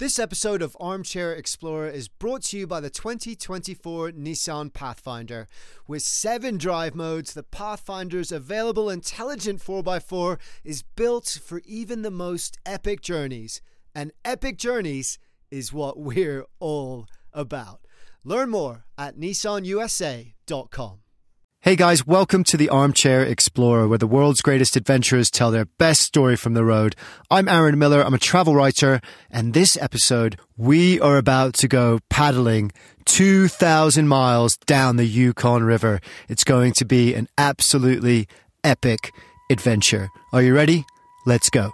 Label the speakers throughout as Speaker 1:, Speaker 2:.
Speaker 1: This episode of Armchair Explorer is brought to you by the 2024 Nissan Pathfinder. With seven drive modes, the Pathfinder's available intelligent 4x4 is built for even the most epic journeys. And epic journeys is what we're all about. Learn more at nissanusa.com. Hey guys, welcome to the Armchair Explorer, where the world's greatest adventurers tell their best story from the road. I'm Aaron Miller, I'm a travel writer, and this episode, we are about to go paddling 2,000 miles down the Yukon River. It's going to be an absolutely epic adventure. Are you ready? Let's go.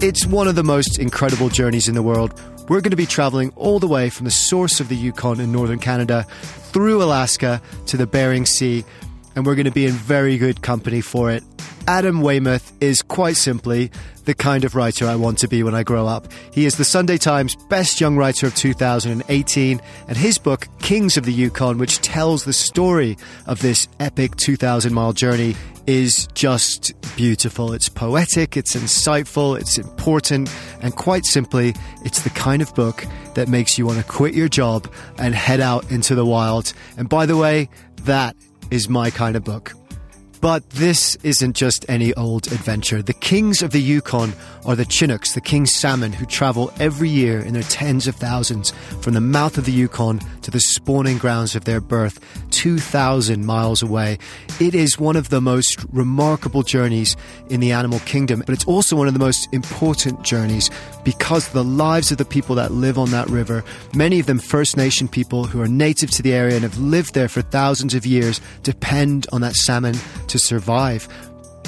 Speaker 1: It's one of the most incredible journeys in the world. We're going to be traveling all the way from the source of the Yukon in northern Canada through Alaska to the Bering Sea, and we're going to be in very good company for it. Adam Weymouth is quite simply the kind of writer I want to be when I grow up. He is the Sunday Times Best Young Writer of 2018, and his book, Kings of the Yukon, which tells the story of this epic 2,000 mile journey, is just beautiful. It's poetic, it's insightful, it's important, and quite simply, it's the kind of book that makes you want to quit your job and head out into the wild. And by the way, that is my kind of book. But this isn't just any old adventure. The kings of the Yukon are the Chinooks, the king salmon, who travel every year in their tens of thousands from the mouth of the Yukon to the spawning grounds of their birth, 2,000 miles away. It is one of the most remarkable journeys in the animal kingdom, but it's also one of the most important journeys because the lives of the people that live on that river, many of them First Nation people who are native to the area and have lived there for thousands of years, depend on that salmon to survive.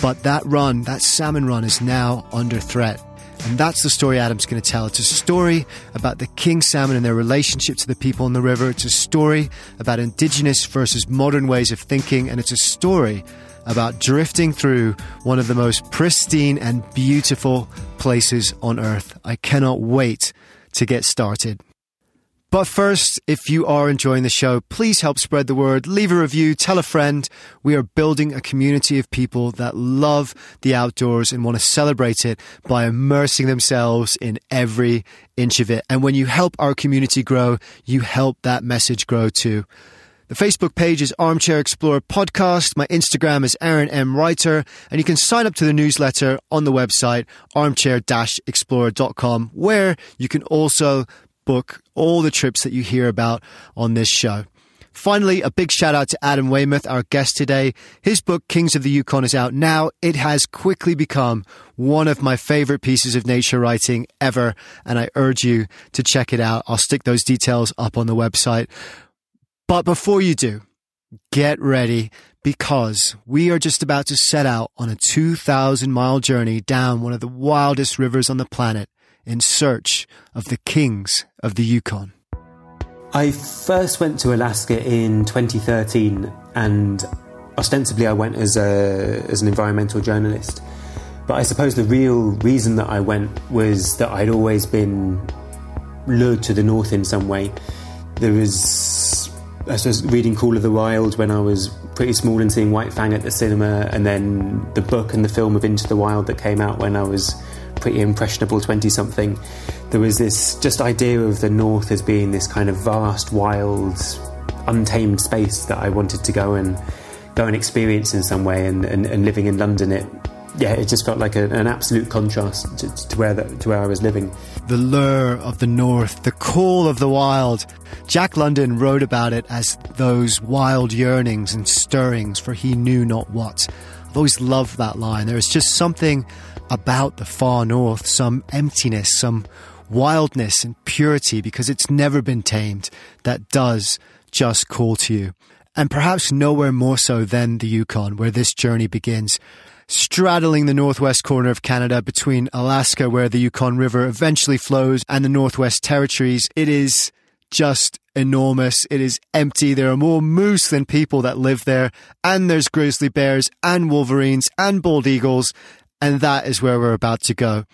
Speaker 1: But that run, that salmon run, is now under threat. And that's the story Adam's going to tell. It's a story about the king salmon and their relationship to the people in the river. It's a story about indigenous versus modern ways of thinking. And it's a story about drifting through one of the most pristine and beautiful places on earth. I cannot wait to get started. But first, if you are enjoying the show, please help spread the word. Leave a review, tell a friend. We are building a community of people that love the outdoors and want to celebrate it by immersing themselves in every inch of it. And when you help our community grow, you help that message grow too. The Facebook page is Armchair Explorer Podcast. My Instagram is Aaron M. Writer. And you can sign up to the newsletter on the website, armchair-explorer.com, where you can also book all the trips that you hear about on this show. Finally, a big shout out to Adam Weymouth, our guest today. His book, Kings of the Yukon, is out now. It has quickly become one of my favorite pieces of nature writing ever, and I urge you to check it out. I'll stick those details up on the website. But before you do, get ready because we are just about to set out on a 2,000 mile journey down one of the wildest rivers on the planet in search of the kings of the Yukon.
Speaker 2: I first went to Alaska in 2013 and ostensibly I went as, a, as an environmental journalist. But I suppose the real reason that I went was that I'd always been lured to the north in some way. There was, I suppose, reading Call of the Wild when I was pretty small and seeing White Fang at the cinema, and then the book and the film of Into the Wild that came out when I was pretty impressionable 20 something, there was this just idea of the North as being this kind of vast, wild, untamed space that I wanted to go and go and experience in some way. And, and, and living in London, it yeah, it just felt like a, an absolute contrast to, to where the, to where I was living.
Speaker 1: The lure of the North, the call of the wild. Jack London wrote about it as those wild yearnings and stirrings for he knew not what. I've always loved that line. There is just something about the far north, some emptiness, some wildness and purity because it's never been tamed that does just call to you. And perhaps nowhere more so than the Yukon, where this journey begins. Straddling the northwest corner of Canada between Alaska, where the Yukon River eventually flows, and the Northwest Territories, it is just enormous. It is empty. There are more moose than people that live there. And there's grizzly bears and wolverines and bald eagles. And that is where we're about to go.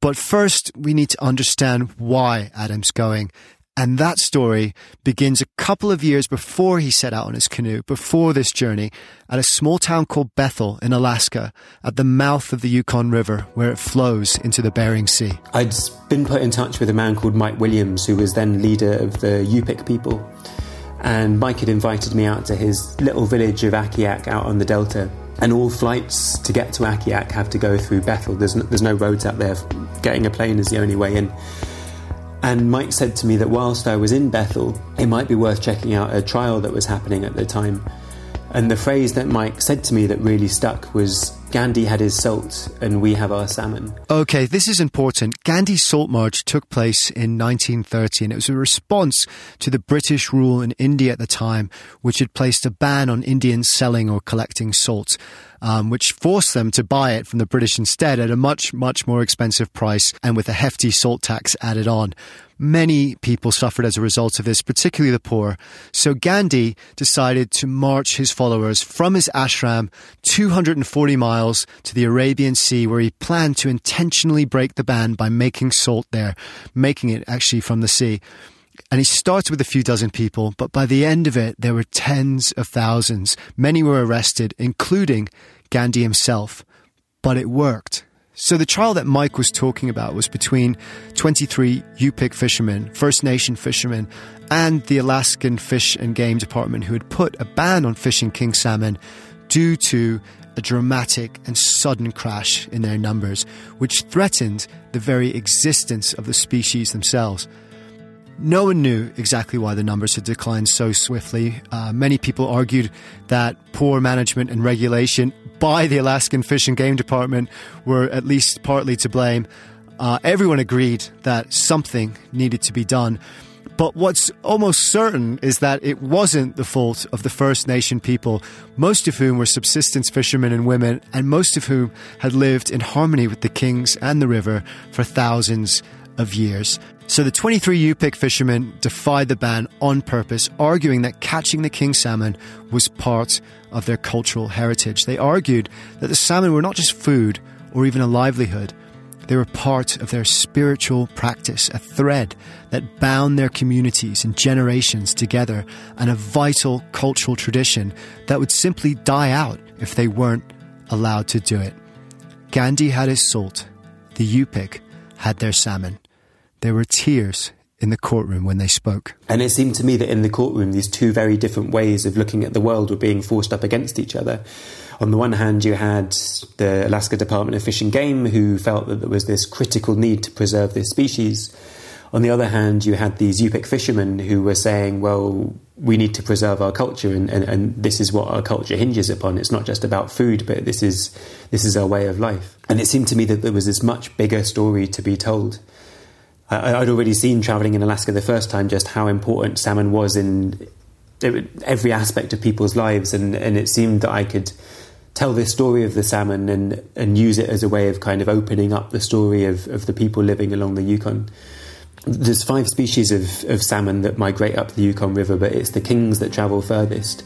Speaker 1: But first, we need to understand why Adam's going. And that story begins a couple of years before he set out on his canoe, before this journey, at a small town called Bethel in Alaska, at the mouth of the Yukon River, where it flows into the Bering Sea.
Speaker 2: I'd been put in touch with a man called Mike Williams, who was then leader of the Yupik people. And Mike had invited me out to his little village of Akiak out on the Delta. And all flights to get to Akiak have to go through Bethel. There's no, there's no roads out there. Getting a plane is the only way in. And Mike said to me that whilst I was in Bethel, it might be worth checking out a trial that was happening at the time. And the phrase that Mike said to me that really stuck was Gandhi had his salt and we have our salmon.
Speaker 1: Okay, this is important. Gandhi's salt march took place in 1930 and it was a response to the British rule in India at the time, which had placed a ban on Indians selling or collecting salt. Um, which forced them to buy it from the British instead at a much, much more expensive price and with a hefty salt tax added on. Many people suffered as a result of this, particularly the poor. So Gandhi decided to march his followers from his ashram 240 miles to the Arabian Sea, where he planned to intentionally break the ban by making salt there, making it actually from the sea. And he started with a few dozen people, but by the end of it, there were tens of thousands. Many were arrested, including Gandhi himself. But it worked. So the trial that Mike was talking about was between 23 Yupik fishermen, First Nation fishermen, and the Alaskan Fish and Game Department who had put a ban on fishing king salmon due to a dramatic and sudden crash in their numbers, which threatened the very existence of the species themselves. No one knew exactly why the numbers had declined so swiftly. Uh, many people argued that poor management and regulation by the Alaskan Fish and Game Department were at least partly to blame. Uh, everyone agreed that something needed to be done. But what's almost certain is that it wasn't the fault of the First Nation people, most of whom were subsistence fishermen and women, and most of whom had lived in harmony with the kings and the river for thousands of years. So the 23 Yupik fishermen defied the ban on purpose, arguing that catching the king salmon was part of their cultural heritage. They argued that the salmon were not just food or even a livelihood, they were part of their spiritual practice, a thread that bound their communities and generations together, and a vital cultural tradition that would simply die out if they weren't allowed to do it. Gandhi had his salt, the Yupik had their salmon. There were tears in the courtroom when they spoke.
Speaker 2: And it seemed to me that in the courtroom, these two very different ways of looking at the world were being forced up against each other. On the one hand, you had the Alaska Department of Fish and Game, who felt that there was this critical need to preserve this species. On the other hand, you had these Yupik fishermen who were saying, well, we need to preserve our culture, and, and, and, this is what our culture hinges upon. It's not just about food, but this is, this is our way of life. And it seemed to me that there was this much bigger story to be told. I'd already seen traveling in Alaska the first time just how important salmon was in every aspect of people's lives, and, and it seemed that I could tell this story of the salmon and, and use it as a way of kind of opening up the story of, of the people living along the Yukon. There's five species of, of salmon that migrate up the Yukon River, but it's the kings that travel furthest.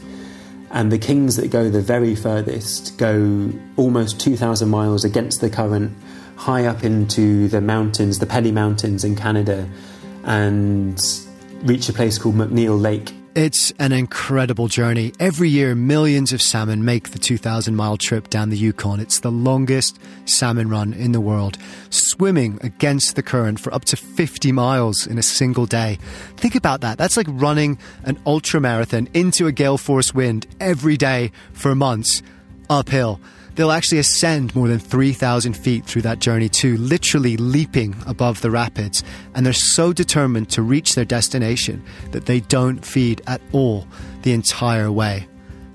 Speaker 2: And the kings that go the very furthest go almost 2,000 miles against the current high up into the mountains, the Pelly Mountains in Canada, and reach a place called McNeil Lake.
Speaker 1: It's an incredible journey. Every year, millions of salmon make the 2,000 mile trip down the Yukon. It's the longest salmon run in the world, swimming against the current for up to 50 miles in a single day. Think about that. That's like running an ultra marathon into a gale force wind every day for months uphill. They'll actually ascend more than 3,000 feet through that journey too, literally leaping above the rapids. And they're so determined to reach their destination that they don't feed at all the entire way.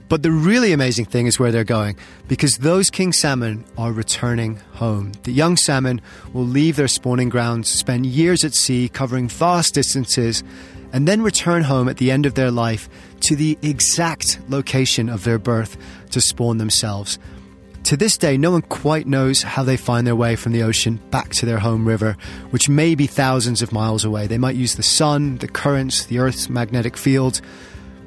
Speaker 1: But the really amazing thing is where they're going, because those king salmon are returning home. The young salmon will leave their spawning grounds, spend years at sea, covering vast distances, and then return home at the end of their life to the exact location of their birth to spawn themselves. To this day, no one quite knows how they find their way from the ocean back to their home river, which may be thousands of miles away. They might use the sun, the currents, the Earth's magnetic field.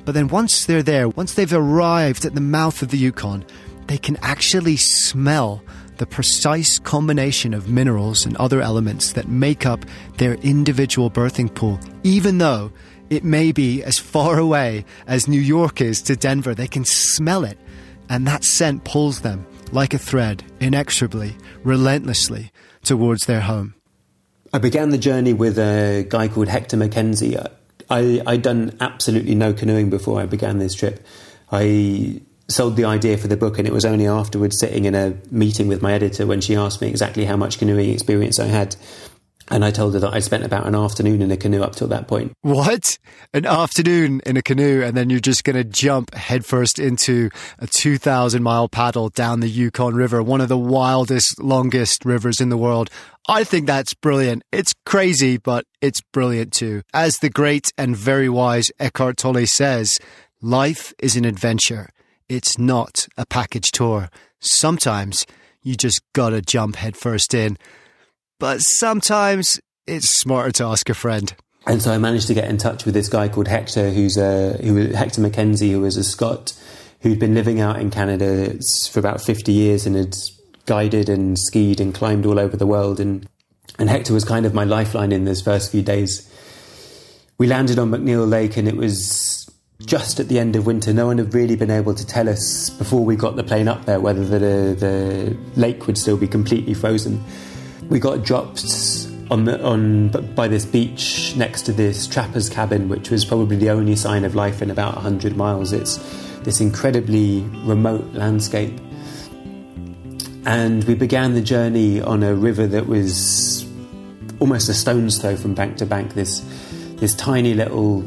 Speaker 1: But then once they're there, once they've arrived at the mouth of the Yukon, they can actually smell the precise combination of minerals and other elements that make up their individual birthing pool, even though it may be as far away as New York is to Denver. They can smell it, and that scent pulls them like a thread, inexorably, relentlessly, towards their home.
Speaker 2: I began the journey with a guy called Hector Mackenzie. I, I'd done absolutely no canoeing before I began this trip. I sold the idea for the book, and it was only afterwards, sitting in a meeting with my editor, when she asked me exactly how much canoeing experience I had. And I told her that I spent about an afternoon in a canoe up till that point.
Speaker 1: What? An afternoon in a canoe, and then you're just going to jump headfirst into a 2,000 mile paddle down the Yukon River, one of the wildest, longest rivers in the world. I think that's brilliant. It's crazy, but it's brilliant too. As the great and very wise Eckhart Tolle says, life is an adventure. It's not a package tour. Sometimes you just gotta jump headfirst in but sometimes it's smarter to ask a friend.
Speaker 2: And so I managed to get in touch with this guy called Hector, who's a who was Hector Mackenzie, who was a Scot who'd been living out in Canada for about fifty years and had guided and skied and climbed all over the world. And and Hector was kind of my lifeline in those first few days. We landed on McNeil Lake, and it was just at the end of winter. No one had really been able to tell us before we got the plane up there whether the the lake would still be completely frozen we got dropped on the, on by this beach next to this trapper's cabin, which was probably the only sign of life in about 100 miles. It's this incredibly remote landscape. And we began the journey on a river that was almost a stone's throw from bank to bank. This this tiny little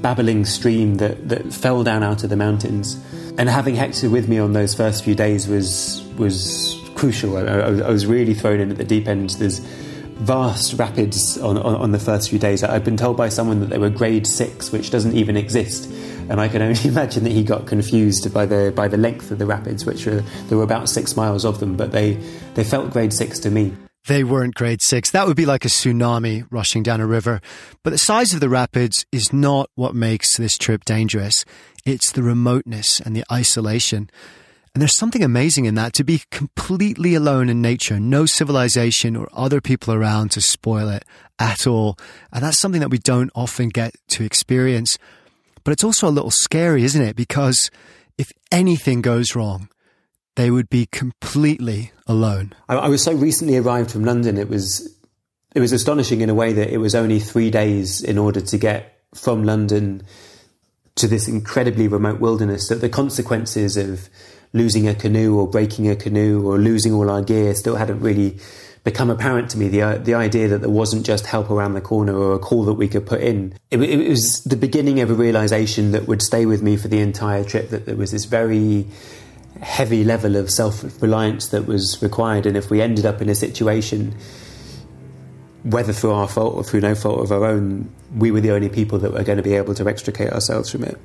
Speaker 2: babbling stream that, that fell down out of the mountains. And having Hector with me on those first few days was was crucial. I, I, I, was really thrown in at the deep end. There's vast rapids on, on, on, the first few days. I've been told by someone that they were grade six, which doesn't even exist. And I can only imagine that he got confused by the by the length of the rapids, which were there were about six miles of them, but they they felt grade six to me.
Speaker 1: They weren't grade six. That would be like a tsunami rushing down a river. But the size of the rapids is not what makes this trip dangerous. It's the remoteness and the isolation. And there's something amazing in that to be completely alone in nature, no civilization or other people around to spoil it at all. And that's something that we don't often get to experience. But it's also a little scary, isn't it? Because if anything goes wrong, they would be completely alone.
Speaker 2: I, I was so recently arrived from London. It was it was astonishing in a way that it was only three days in order to get from London to this incredibly remote wilderness. That the consequences of losing a canoe or breaking a canoe or losing all our gear still hadn't really become apparent to me. The uh, the idea that there wasn't just help around the corner or a call that we could put in. It, it was the beginning of a realization that would stay with me for the entire trip. That there was this very heavy level of self reliance that was required, and if we ended up in a situation. Whether through our fault or through no fault of our own, we were the only people that were going to be able to extricate ourselves from it.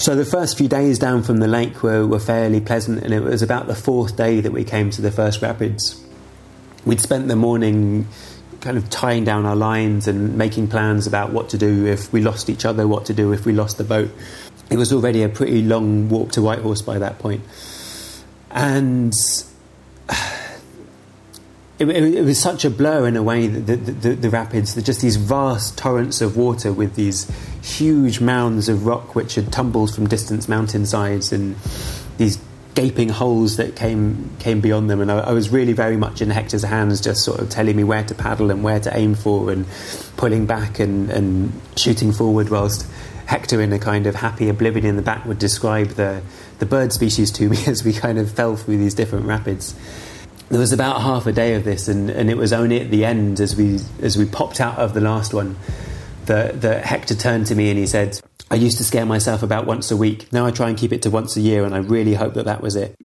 Speaker 2: So the first few days down from the lake were, were fairly pleasant, and it was about the fourth day that we came to the first rapids. We'd spent the morning kind of tying down our lines and making plans about what to do if we lost each other, what to do if we lost the boat. It was already a pretty long walk to Whitehorse by that point. And it, it, it, was such a blur in a way the, the, the, rapids just these vast torrents of water with these huge mounds of rock which had tumbled from distant mountainsides and these gaping holes that came came beyond them. And I, I, was really very much in Hector's hands just sort of telling me where to paddle and where to aim for and pulling back and, and shooting forward whilst Hector in a kind of happy oblivion in the back would describe the the bird species to me as we kind of fell through these different rapids there was about half a day of this, and, and it was only at the end, as we as we popped out of the last one, that, that Hector turned to me and he said, "I used to scare myself about once a week. Now I try and keep it to once a year, and I really hope that that was it."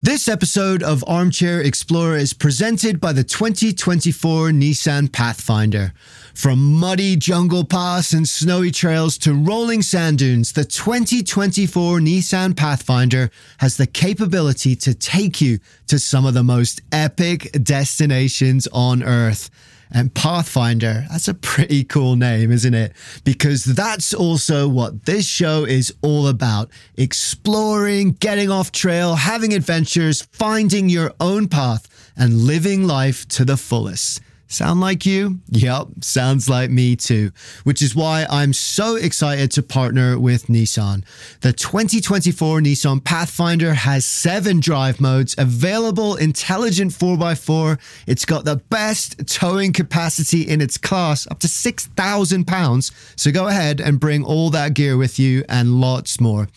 Speaker 1: This episode of Armchair Explorer is presented by the 2024 Nissan Pathfinder. From muddy jungle paths and snowy trails to rolling sand dunes, the 2024 Nissan Pathfinder has the capability to take you to some of the most epic destinations on earth. And Pathfinder, that's a pretty cool name, isn't it? Because that's also what this show is all about exploring, getting off trail, having adventures, finding your own path, and living life to the fullest. Sound like you? Yep, sounds like me too. Which is why I'm so excited to partner with Nissan. The 2024 Nissan Pathfinder has seven drive modes, available intelligent 4x4. It's got the best towing capacity in its class, up to 6,000 pounds. So go ahead and bring all that gear with you and lots more.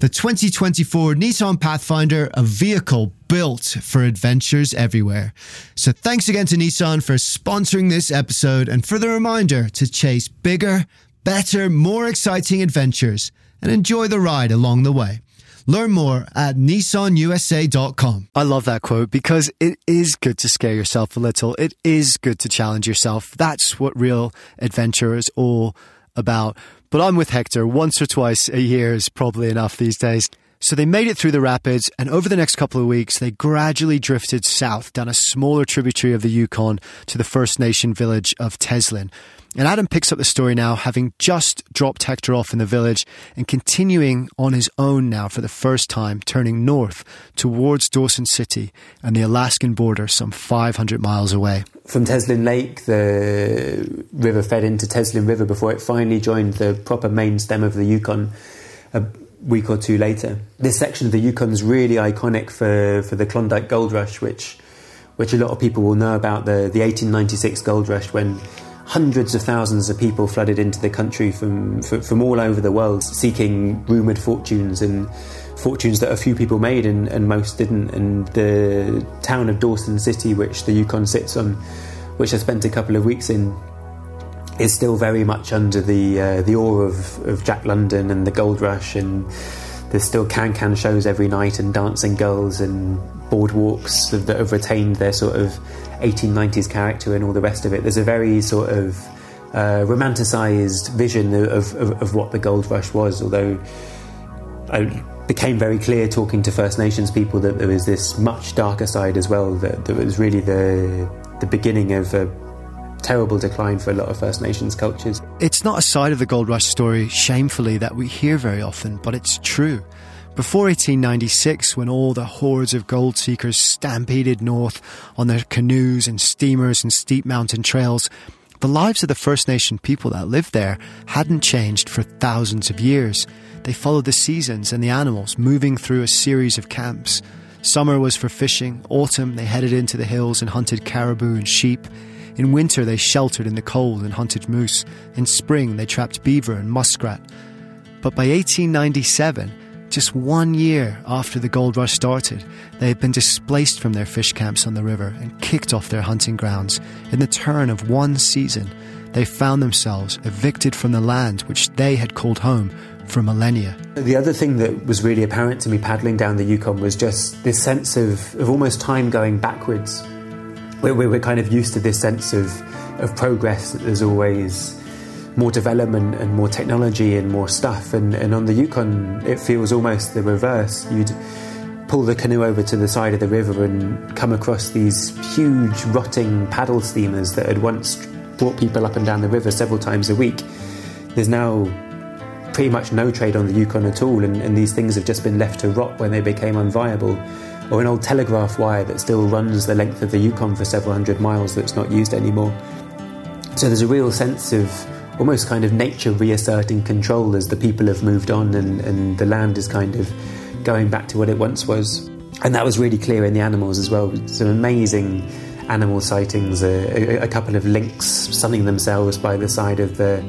Speaker 1: The 2024 Nissan Pathfinder, a vehicle built for adventures everywhere. So thanks again to Nissan for sponsoring this episode and for the reminder to chase bigger, better, more exciting adventures and enjoy the ride along the way. Learn more at nissanusa.com. I love that quote because it is good to scare yourself a little. It is good to challenge yourself. That's what real adventure is all about. But I'm with Hector once or twice a year is probably enough these days. So they made it through the rapids, and over the next couple of weeks, they gradually drifted south down a smaller tributary of the Yukon to the First Nation village of Teslin. And Adam picks up the story now, having just dropped Hector off in the village and continuing on his own now for the first time, turning north towards Dawson City and the Alaskan border some 500 miles away.
Speaker 2: From Teslin Lake, the river fed into Teslin River before it finally joined the proper main stem of the Yukon week or two later. This section of the Yukon is really iconic for, for the Klondike Gold Rush, which which a lot of people will know about the, the 1896 gold rush when hundreds of thousands of people flooded into the country from, from, from all over the world seeking rumoured fortunes and fortunes that a few people made and, and most didn't. And the town of Dawson City, which the Yukon sits on, which I spent a couple of weeks in, is still very much under the uh, the awe of, of Jack London and the Gold Rush, and there's still can can shows every night and dancing girls and boardwalks that have retained their sort of 1890s character and all the rest of it. There's a very sort of uh, romanticized vision of, of, of, what the Gold Rush was, although I, became very clear talking to First Nations people that there was this much darker side as well, that, that was really the, the beginning of a terrible decline for a lot of First Nations cultures.
Speaker 1: It's not a side of the gold rush story, shamefully, that we hear very often, but it's true. Before 1896, when all the hordes of gold seekers stampeded north on their canoes and steamers and steep mountain trails, the lives of the First Nation people that lived there hadn't changed for thousands of years. They followed the seasons and the animals, moving through a series of camps. Summer was for fishing, autumn, they headed into the hills and hunted caribou and sheep. In winter, they sheltered in the cold and hunted moose. In spring, they trapped beaver and muskrat. But by 1897, just one year after the gold rush started, they had been displaced from their fish camps on the river and kicked off their hunting grounds. In the turn of one season, they found themselves evicted from the land which they had called home for millennia.
Speaker 2: The other thing that was really apparent to me paddling down the Yukon was just this sense of, of almost time going backwards we're, we're kind of used to this sense of, of progress that there's always more development and more technology and more stuff. And, and on the Yukon, it feels almost the reverse. You'd pull the canoe over to the side of the river and come across these huge rotting paddle steamers that had once brought people up and down the river several times a week. There's now pretty much no trade on the Yukon at all, and, and these things have just been left to rot when they became unviable or an old telegraph wire that still runs the length of the Yukon for several hundred miles that's not used anymore. So there's a real sense of almost kind of nature reasserting control as the people have moved on and, and the land is kind of going back to what it once was. And that was really clear in the animals as well. Some amazing animal sightings, a, a, a couple of lynx sunning themselves by the side of the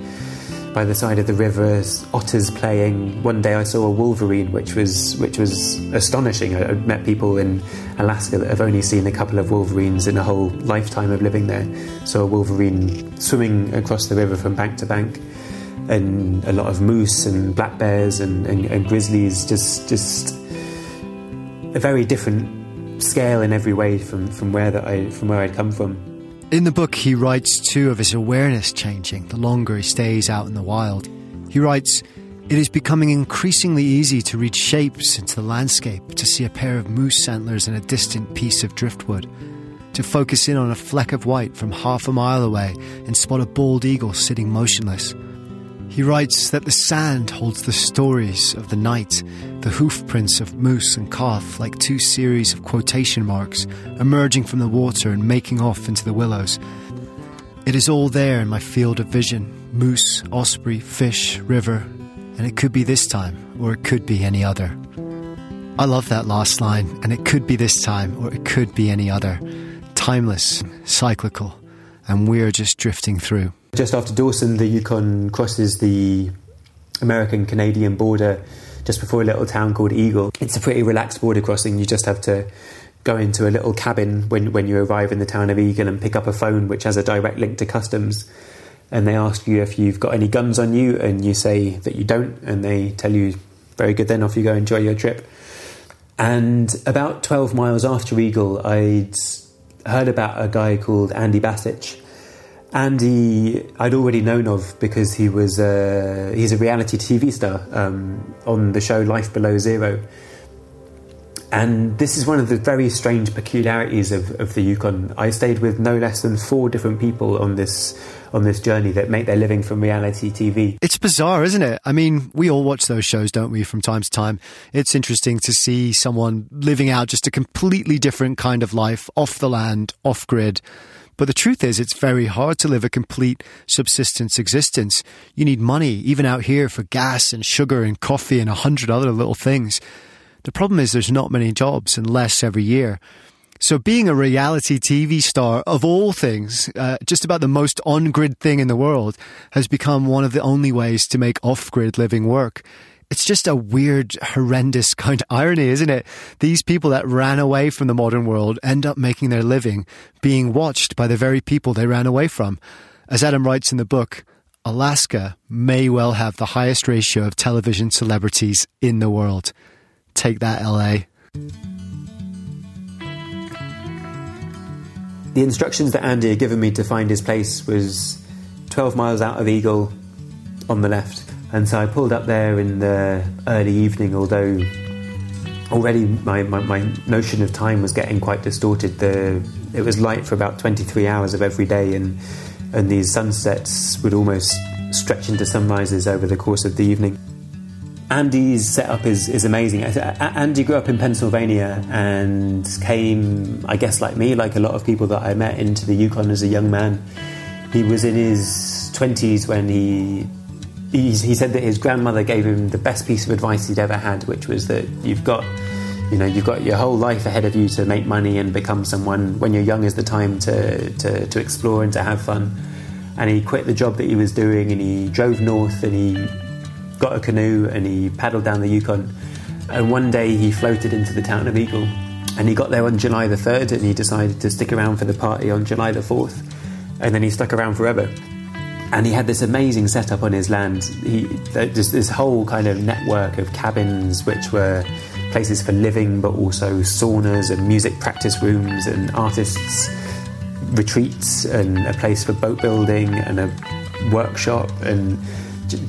Speaker 2: by the side of the river, otters playing. One day I saw a wolverine, which was which was astonishing. I, met people in Alaska that have only seen a couple of wolverines in a whole lifetime of living there. So a wolverine swimming across the river from bank to bank, and a lot of moose and black bears and, and, and grizzlies. Just just a very different scale in every way from, from where that I from where I'd come from.
Speaker 1: In the book, he writes too of his awareness changing the longer he stays out in the wild. He writes, It is becoming increasingly easy to read shapes into the landscape, to see a pair of moose antlers in a distant piece of driftwood, to focus in on a fleck of white from half a mile away and spot a bald eagle sitting motionless. He writes that the sand holds the stories of the night, the hoof prints of moose and calf like two series of quotation marks emerging from the water and making off into the willows. It is all there in my field of vision moose, osprey, fish, river, and it could be this time or it could be any other. I love that last line, and it could be this time or it could be any other. Timeless, cyclical, and we're just drifting through.
Speaker 2: Just after Dawson, the Yukon crosses the American Canadian border just before a little town called Eagle. It's a pretty relaxed border crossing. You just have to go into a little cabin when, when you arrive in the town of Eagle and pick up a phone which has a direct link to customs. And they ask you if you've got any guns on you, and you say that you don't, and they tell you, very good, then off you go, enjoy your trip. And about 12 miles after Eagle, I'd heard about a guy called Andy Bassich. Andy, I'd already known of because he was a, he's a reality TV star um, on the show Life Below Zero. And this is one of the very strange peculiarities of, of the Yukon. I stayed with no less than four different people on this on this journey that make their living from reality TV.
Speaker 1: It's bizarre, isn't it? I mean, we all watch those shows, don't we, from time to time? It's interesting to see someone living out just a completely different kind of life, off the land, off grid. But the truth is, it's very hard to live a complete subsistence existence. You need money, even out here, for gas and sugar and coffee and a hundred other little things. The problem is there's not many jobs and less every year. So being a reality TV star of all things, uh, just about the most on-grid thing in the world, has become one of the only ways to make off-grid living work. It's just a weird, horrendous kind of irony, isn't it? These people that ran away from the modern world end up making their living being watched by the very people they ran away from. As Adam writes in the book, Alaska may well have the highest ratio of television celebrities in the world. Take that, LA.
Speaker 2: The instructions that Andy had given me to find his place was 12 miles out of Eagle on the left. And so I pulled up there in the early evening, although already my, my, my, notion of time was getting quite distorted. The, it was light for about 23 hours of every day, and, and these sunsets would almost stretch into sunrises over the course of the evening. Andy's setup is, is amazing. Andy grew up in Pennsylvania and came, I guess, like me, like a lot of people that I met, into the Yukon as a young man. He was in his 20s when he, he, he said that his grandmother gave him the best piece of advice he'd ever had, which was that you've got you know you've got your whole life ahead of you to make money and become someone when you're young is the time to, to, to explore and to have fun and he quit the job that he was doing and he drove north and he got a canoe and he paddled down the Yukon. And one day he floated into the town of Eagle. And he got there on July the 3rd and he decided to stick around for the party on July the 4th. And then he stuck around forever. And he had this amazing setup on his land. He, there's this whole kind of network of cabins which were places for living, but also saunas and music practice rooms and artists' retreats and a place for boat building and a workshop and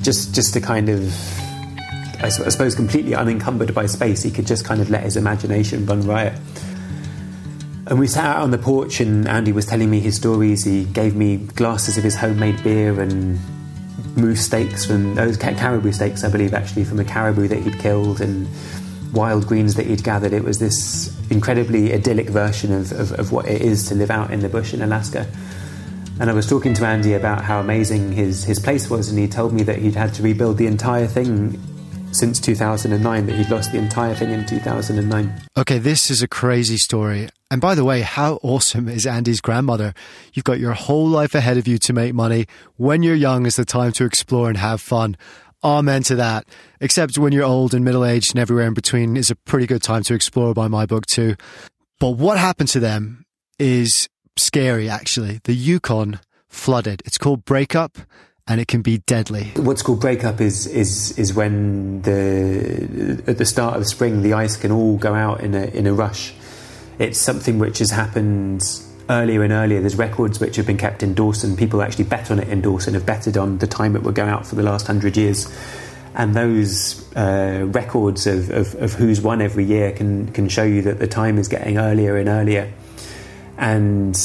Speaker 2: just just to kind of I suppose completely unencumbered by space, he could just kind of let his imagination run riot. And we sat out on the porch, and Andy was telling me his stories. He gave me glasses of his homemade beer and moose steaks from those caribou steaks, I believe, actually from a caribou that he'd killed, and wild greens that he'd gathered. It was this incredibly idyllic version of, of, of what it is to live out in the bush in Alaska. And I was talking to Andy about how amazing his, his place was, and he told me that he'd had to rebuild the entire thing since 2009, that he'd lost the entire thing in 2009.
Speaker 1: Okay, this is a crazy story. And by the way, how awesome is Andy's grandmother? You've got your whole life ahead of you to make money. When you're young is the time to explore and have fun. Amen to that. Except when you're old and middle aged and everywhere in between is a pretty good time to explore by my book too. But what happened to them is scary, actually. The Yukon flooded. It's called breakup and it can be deadly.
Speaker 2: What's called breakup is is is when the at the start of spring the ice can all go out in a in a rush. It's something which has happened earlier and earlier. There's records which have been kept in Dawson. People actually bet on it in Dawson have betted on the time it would go out for the last hundred years. And those uh, records of, of, of who's won every year can, can show you that the time is getting earlier and earlier And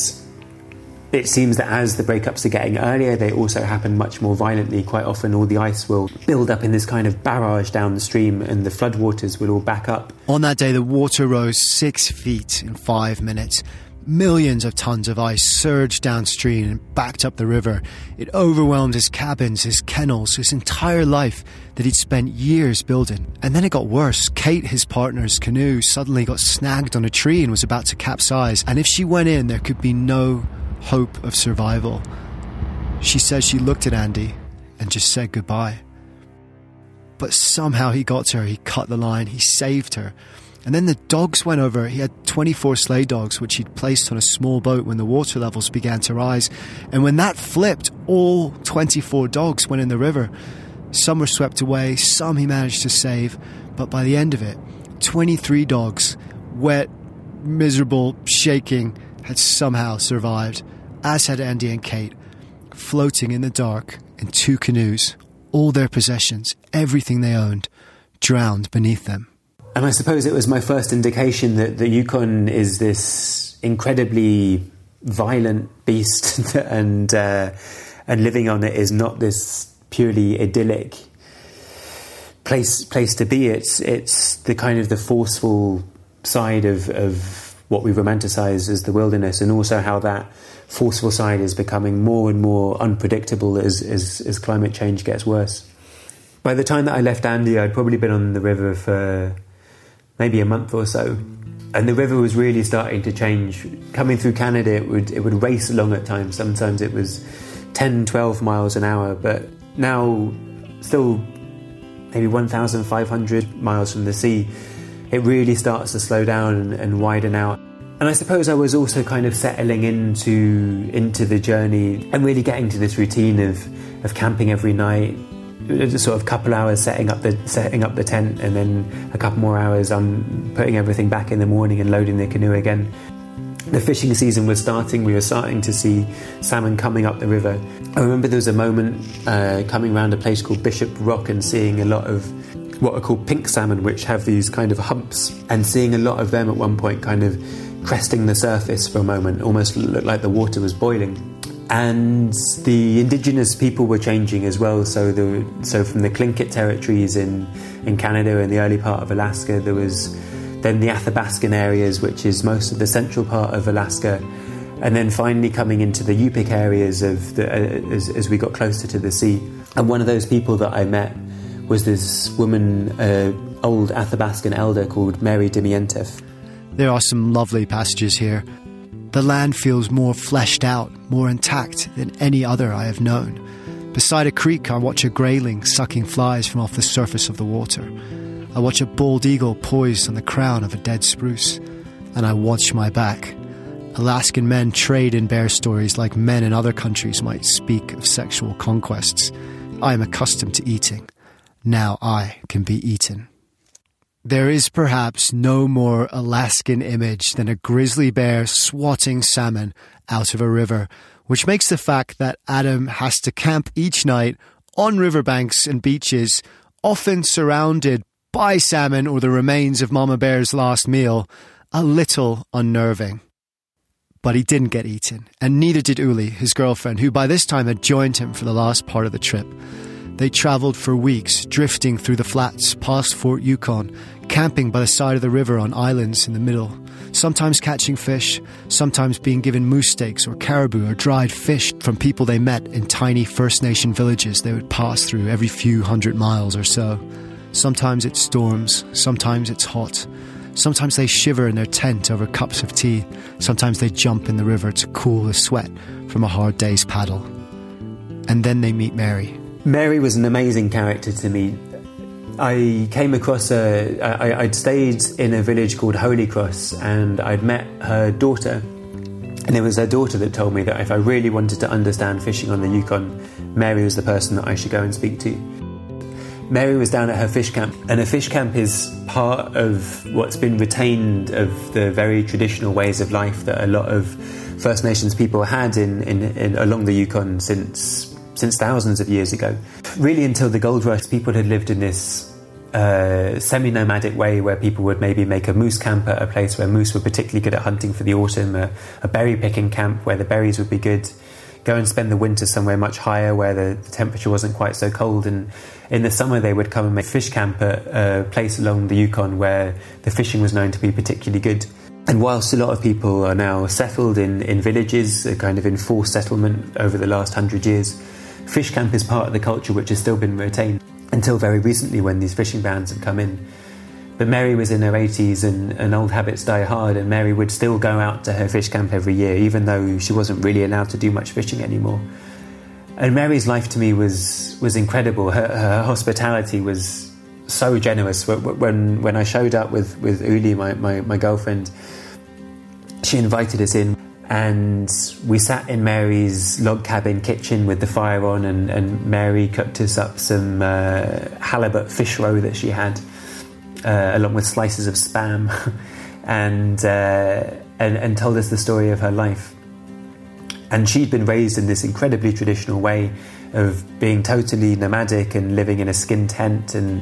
Speaker 2: it seems that as the breakups are getting earlier, they also happen much more violently. Quite often, all the ice will build up in this kind of barrage down the stream, and the floodwaters will all back up.
Speaker 1: On that day, the water rose six feet in five minutes. Millions of tons of ice surged downstream and backed up the river. It overwhelmed his cabins, his kennels, his entire life that he'd spent years building. And then it got worse. Kate, his partner's canoe, suddenly got snagged on a tree and was about to capsize. And if she went in, there could be no hope of survival. She says she looked at Andy and just said goodbye. But somehow he got to her, he cut the line, he saved her. And then the dogs went over. He had 24 sleigh dogs, which he'd placed on a small boat when the water levels began to rise. And when that flipped, all 24 dogs went in the river. Some were swept away, some he managed to save. But by the end of it, 23 dogs, wet, miserable, shaking, had somehow survived as had Andy and Kate, floating in the dark in two canoes, all their possessions, everything they owned, drowned beneath them.
Speaker 2: And I suppose it was my first indication that the Yukon is this incredibly violent beast, and uh, and living on it is not this purely idyllic place place to be. It's it's the kind of the forceful side of, of what we romanticize as the wilderness, and also how that forceful side is becoming more and more unpredictable as, as, as climate change gets worse. By the time that I left Andy, I'd probably been on the river for maybe a month or so. And the river was really starting to change. Coming through Canada, it would, it would race along at times. Sometimes it was 10, 12 miles an hour, but now, still maybe 1,500 miles from the sea, it really starts to slow down and, and widen out. And I suppose I was also kind of settling into into the journey and really getting to this routine of of camping every night, just sort of a couple hours setting up the setting up the tent, and then a couple more hours on putting everything back in the morning and loading the canoe again. The fishing season was starting. We were starting to see salmon coming up the river. I remember there was a moment uh, coming around a place called Bishop Rock and seeing a lot of what are called pink salmon, which have these kind of humps, and seeing a lot of them at one point kind of cresting the surface for a moment, almost looked like the water was boiling. And the indigenous people were changing as well. So, the, so from the Tlingit territories in, in Canada and the early part of Alaska, there was then the Athabascan areas, which is most of the central part of Alaska, and then finally coming into the Yupik areas of the, uh, as, as, we got closer to the sea. And one of those people that I met was this woman, uh, old Athabascan elder called Mary Demientieff.
Speaker 1: There are some lovely passages here. The land feels more fleshed out, more intact than any other I have known. Beside a creek, I watch a grayling sucking flies from off the surface of the water. I watch a bald eagle poised on the crown of a dead spruce, and I watch my back. Alaskan men trade in bear stories like men in other countries might speak of sexual conquests. I am accustomed to eating. Now I can be eaten. There is perhaps no more Alaskan image than a grizzly bear swatting salmon out of a river, which makes the fact that Adam has to camp each night on riverbanks and beaches, often surrounded by salmon or the remains of Mama Bear's last meal, a little unnerving. But he didn't get eaten, and neither did Uli, his girlfriend, who by this time had joined him for the last part of the trip. They travelled for weeks, drifting through the flats past Fort Yukon, camping by the side of the river on islands in the middle, sometimes catching fish, sometimes being given moose steaks or caribou or dried fish from people they met in tiny First Nation villages they would pass through every few hundred miles or so. Sometimes it storms, sometimes it's hot. Sometimes they shiver in their tent over cups of tea. Sometimes they jump in the river to cool the sweat from a hard day's paddle. And then they meet Mary,
Speaker 2: Mary was an amazing character to me. I came across a. I, I'd stayed in a village called Holy Cross and I'd met her daughter. And it was her daughter that told me that if I really wanted to understand fishing on the Yukon, Mary was the person that I should go and speak to. Mary was down at her fish camp, and a fish camp is part of what's been retained of the very traditional ways of life that a lot of First Nations people had in, in, in along the Yukon since since thousands of years ago. Really, until the gold rush, people had lived in this uh, semi nomadic way where people would maybe make a moose camp at a place where moose were particularly good at hunting for the autumn, a, a berry picking camp where the berries would be good, go and spend the winter somewhere much higher where the, the temperature wasn't quite so cold. And in the summer, they would come and make fish camp at a place along the Yukon where the fishing was known to be particularly good. And whilst a lot of people are now settled in, in villages, a kind of enforced settlement over the last hundred years, fish camp is part of the culture which has still been retained until very recently when these fishing bans have come in. But Mary was in her 80s and, and old habits die hard, and Mary would still go out to her fish camp every year, even though she wasn't really allowed to do much fishing anymore. And Mary's life to me was, was incredible. Her, her hospitality was so generous. When, when I showed up with, with Uli, my, my, my girlfriend, she invited us in and we sat in Mary's log cabin kitchen with the fire on, and, and Mary cooked us up some uh, halibut fish roe that she had, uh, along with slices of spam, and, uh, and, and told us the story of her life. And she'd been raised in this incredibly traditional way of being totally nomadic and living in a skin tent and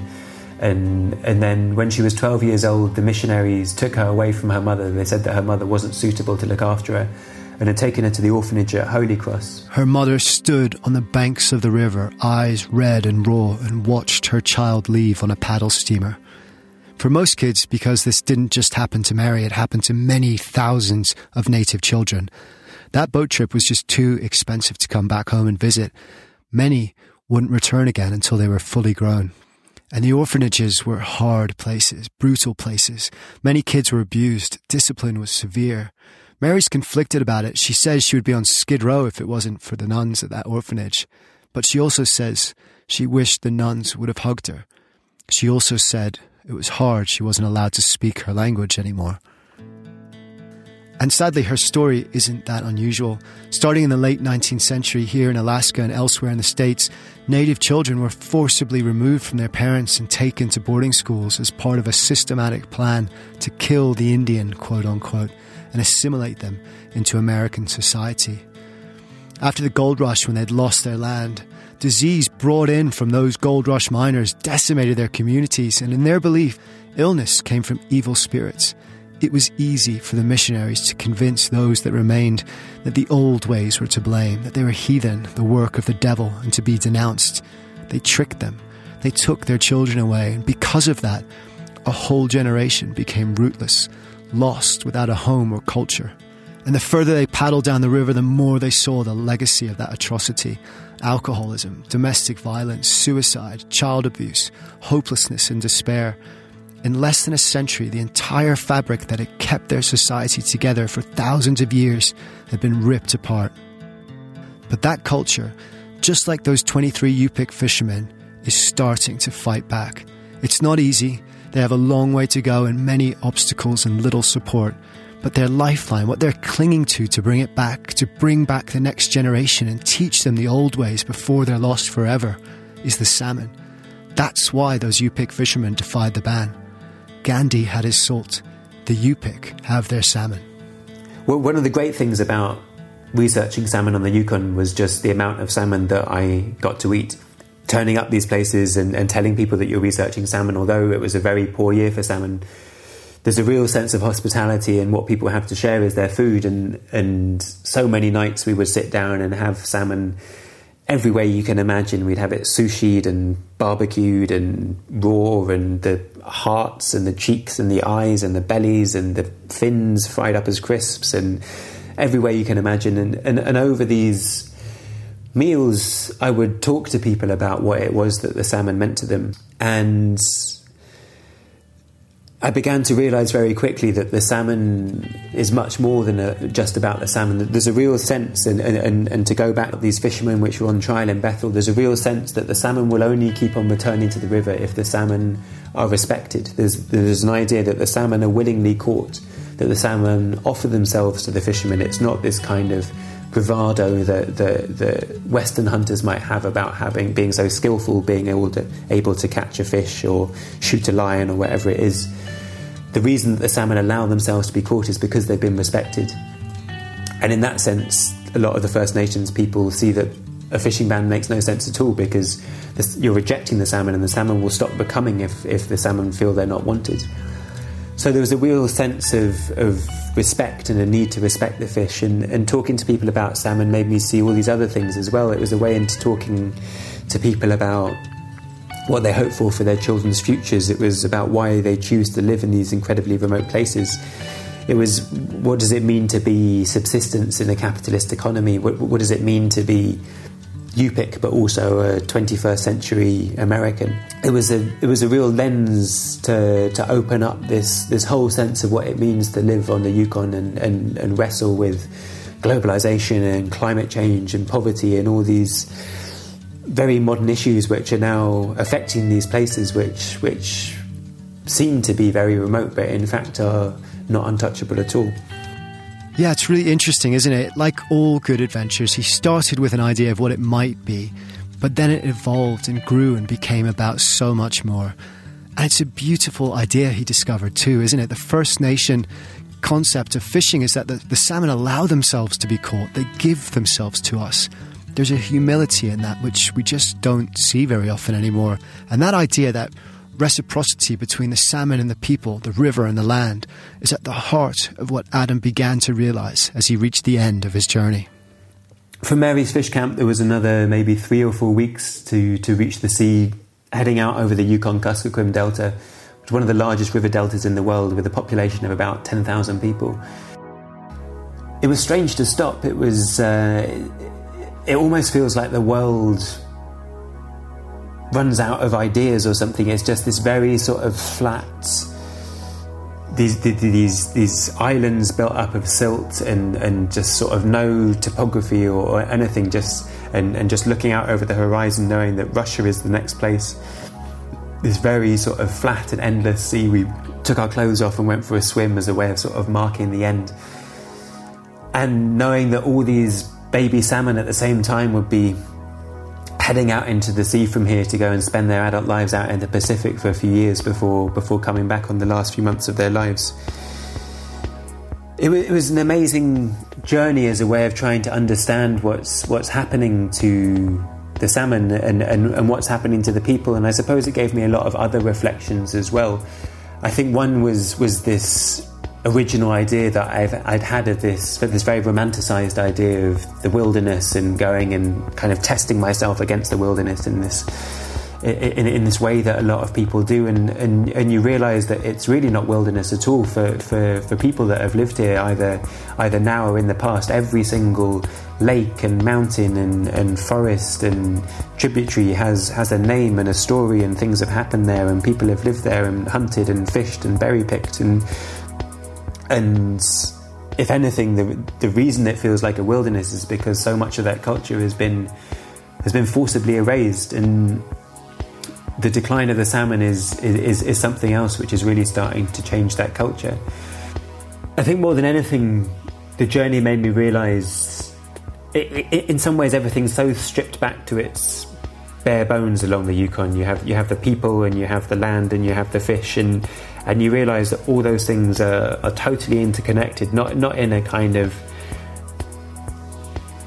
Speaker 2: and and then when she was 12 years old the missionaries took her away from her mother they said that her mother wasn't suitable to look after her and had taken her to the orphanage at Holy Cross.
Speaker 1: Her mother stood on the banks of the river, eyes red and raw, and watched her child leave on a paddle steamer. For most kids, because this didn't just happen to Mary, it happened to many thousands of native children. That boat trip was just too expensive to come back home and visit. Many wouldn't return again until they were fully grown. And the orphanages were hard places, brutal places. Many kids were abused. Discipline was severe. Mary's conflicted about it. She says she would be on Skid Row if it wasn't for the nuns at that orphanage. But she also says she wished the nuns would have hugged her. She also said it was hard she wasn't allowed to speak her language anymore. And sadly, her story isn't that unusual. Starting in the late 19th century, here in Alaska and elsewhere in the States, Native children were forcibly removed from their parents and taken to boarding schools as part of a systematic plan to kill the Indian, quote unquote, and assimilate them into American society. After the gold rush, when they'd lost their land, disease brought in from those gold rush miners decimated their communities, and in their belief, illness came from evil spirits it was easy for the missionaries to convince those that remained that the old ways were to blame, that they were heathen, the work of the devil, and to be denounced. They tricked them. They took their children away, and because of that, a whole generation became rootless, lost without a home or culture. And the further they paddled down the river, the more they saw the legacy of that atrocity alcoholism, domestic violence, suicide, child abuse, hopelessness, and despair. In less than a century, the entire fabric that had kept their society together for thousands of years had been ripped apart. But that culture, just like those 23 Yupik fishermen, is starting to fight back. It's not easy, they have a long way to go and many obstacles and little support. But their lifeline, what they're clinging to to bring it back, to bring back the next generation and teach them the old ways before they're lost forever, is the salmon. That's why those Yupik fishermen defied the ban. Gandhi had his salt. The Yupik have their salmon.
Speaker 2: Well, one of the great things about researching salmon on the Yukon was just the amount of salmon that I got to eat. Turning up these places and, and telling people that you're researching salmon, although it was a very poor year for salmon, there's a real sense of hospitality and what people have to share is their food and and so many nights we would sit down and have salmon every way you can imagine we'd have it sushied and barbecued and raw and the hearts and the cheeks and the eyes and the bellies and the fins fried up as crisps and every way you can imagine. And, and, and over these meals, I would talk to people about what it was that the salmon meant to them. And I began to realize very quickly that the salmon is much more than a, just about the salmon. There's a real sense, and, and, and to go back, to these fishermen which were on trial in Bethel, there's a real sense that the salmon will only keep on returning to the river if the salmon are respected. There's, there's an idea that the salmon are willingly caught, that the salmon offer themselves to the fishermen. It's not this kind of bravado that the, the Western hunters might have about having being so skillful, being able to able to catch a fish or shoot a lion or whatever it is. The reason that the salmon allow themselves to be caught is because they've been respected. And in that sense, a lot of the First Nations people see that a fishing ban makes no sense at all because this, you're rejecting the salmon, and the salmon will stop becoming if, if the salmon feel they're not wanted. So there was a real sense of, of respect and a need to respect the fish. And, and talking to people about salmon made me see all these other things as well. It was a way into talking to people about what they hope for for their children's futures. It was about why they choose to live in these incredibly remote places. It was what does it mean to be subsistence in a capitalist economy? What, what does it mean to be Yupik, but also a 21st century American. It was a it was a real lens to to open up this this whole sense of what it means to live on the Yukon and, and, and wrestle with globalization and climate change and poverty and all these very modern issues which are now affecting these places which which seem to be very remote but in fact are not untouchable at all.
Speaker 1: Yeah, it's really interesting, isn't it? Like all good adventures, he started with an idea of what it might be, but then it evolved and grew and became about so much more. And it's a beautiful idea he discovered too, isn't it? The First Nation concept of fishing is that the, the salmon allow themselves to be caught, they give themselves to us. There's a humility in that which we just don't see very often anymore. And that idea that reciprocity between the salmon and the people, the river and the land, is at the heart of what Adam began to realize as he reached the end of his journey.
Speaker 2: From Mary's Fish Camp, there was another maybe three or four weeks to, to reach the sea, heading out over the Yukon Kuskokwim Delta, which is one of the largest river deltas in the world with a population of about 10,000 people. It was strange to stop. It was. Uh, it almost feels like the world runs out of ideas or something. It's just this very sort of flat. These, these these islands built up of silt and, and just sort of no topography or, or anything just and, and just looking out over the horizon knowing that Russia is the next place this very sort of flat and endless sea we took our clothes off and went for a swim as a way of sort of marking the end and knowing that all these baby salmon at the same time would be heading out into the sea from here to go and spend their adult lives out in the Pacific for a few years before before coming back on the last few months of their lives. It, w- it was an amazing journey as a way of trying to understand what's what's happening to the salmon and, and, and what's happening to the people, and I suppose it gave me a lot of other reflections as well. I think one was was this original idea that I've, I'd had of this, this very romanticized idea of the wilderness and going and kind of testing myself against the wilderness in this in, in this way that a lot of people do, and, and, and you realise that it's really not wilderness at all for, for, for people that have lived here either either now or in the past. Every single lake and mountain and, and forest and tributary has has a name and a story, and things have happened there, and people have lived there and hunted and fished and berry picked and and if anything, the the reason it feels like a wilderness is because so much of that culture has been has been forcibly erased, and the decline of the salmon is is is something else which is really starting to change that culture. I think more than anything, the journey made me realise, in some ways, everything's so stripped back to its bare bones along the Yukon. You have you have the people, and you have the land, and you have the fish, and and you realize that all those things are, are totally interconnected, not, not in a kind of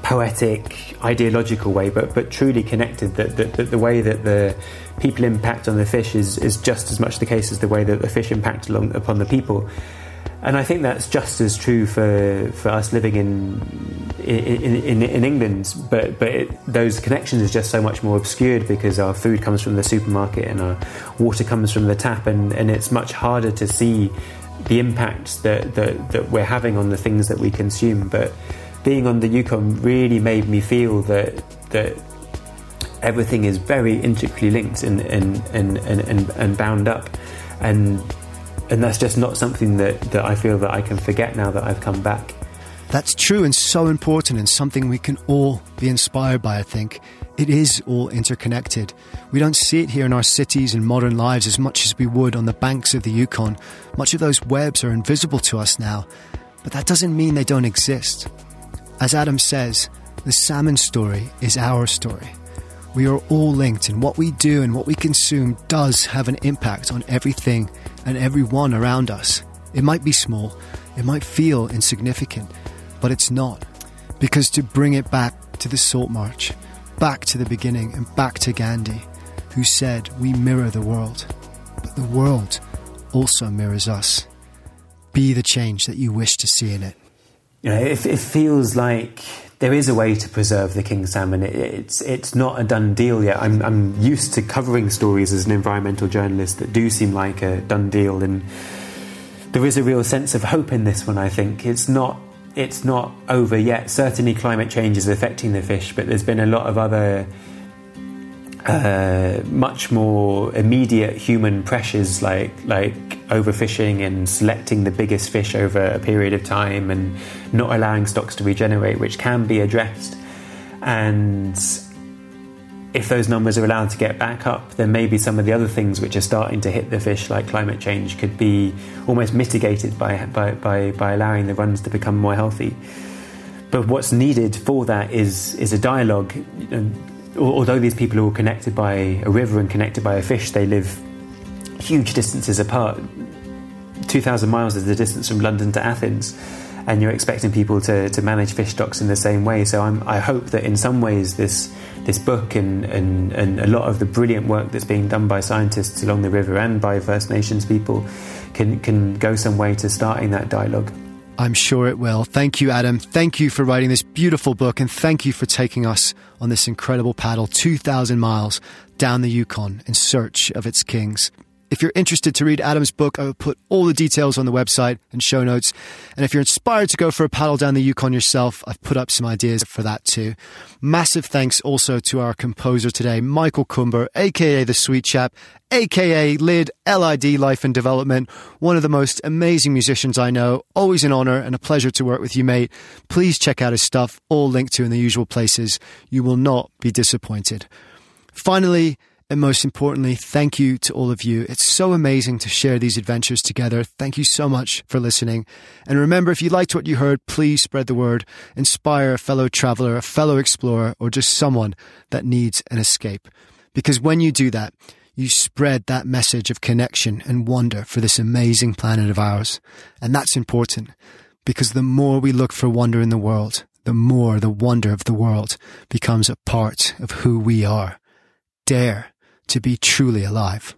Speaker 2: poetic, ideological way, but, but truly connected. That, that, the way that the people impact on the fish is, is just as much the case as the way that the fish impact along, upon the people. And I think that's just as true for, for us living in in, in, in England. But but it, those connections are just so much more obscured because our food comes from the supermarket and our water comes from the tap, and, and it's much harder to see the impact that, that, that we're having on the things that we consume. But being on the Yukon really made me feel that that everything is very intricately linked and and, and, and, and bound up. And and that's just not something that, that I feel that I can forget now that I've come back.
Speaker 1: That's true and so important and something we can all be inspired by, I think. It is all interconnected. We don't see it here in our cities and modern lives as much as we would on the banks of the Yukon. Much of those webs are invisible to us now, but that doesn't mean they don't exist. As Adam says, the salmon story is our story. We are all linked, and what we do and what we consume does have an impact on everything and everyone around us. It might be small, it might feel insignificant, but it's not. Because to bring it back to the salt march, back to the beginning and back to Gandhi, who said, We mirror the world, but the world also mirrors us. Be the change that you wish to see in it.
Speaker 2: You know, it, it feels like there is a way to preserve the king salmon. It, it's it's not a done deal yet. I'm I'm used to covering stories as an environmental journalist that do seem like a done deal, and there is a real sense of hope in this one. I think it's not it's not over yet. Certainly, climate change is affecting the fish, but there's been a lot of other uh, much more immediate human pressures like like overfishing and selecting the biggest fish over a period of time and not allowing stocks to regenerate, which can be addressed. And if those numbers are allowed to get back up, then maybe some of the other things which are starting to hit the fish, like climate change, could be almost mitigated by, by, by, by allowing the runs to become more healthy. But what's needed for that is, is a dialogue although these people are all connected by a river and connected by a fish, they live huge distances apart. 2,000 miles is the distance from London to Athens, and you're expecting people to, to manage fish stocks in the same way. So I'm, i hope that in some ways this, this book and, and, and a lot of the brilliant work that's being done by scientists along the river and by First Nations people can, can go some way to starting that dialogue.
Speaker 1: I'm sure it will. Thank you, Adam. Thank you for writing this beautiful book, and thank you for taking us on this incredible paddle 2,000 miles down the Yukon in search of its kings. If you're interested to read Adam's book, I will put all the details on the website and show notes. And if you're inspired to go for a paddle down the Yukon yourself, I've put up some ideas for that too. Massive thanks also to our composer today, Michael Comber, aka The Sweet Chap, aka Lid, LID Life and Development, one of the most amazing musicians I know. Always an honor and a pleasure to work with you, mate. Please check out his stuff, all linked to in the usual places. You will not be disappointed. Finally, and most importantly, thank you to all of you. It's so amazing to share these adventures together. Thank you so much for listening. And remember, if you liked what you heard, please spread the word. Inspire a fellow traveler, a fellow explorer, or just someone that needs an escape. Because when you do that, you spread that message of connection and wonder for this amazing planet of ours. And that's important because the more we look for wonder in the world, the more the wonder of the world becomes a part of who we are. Dare to be truly alive.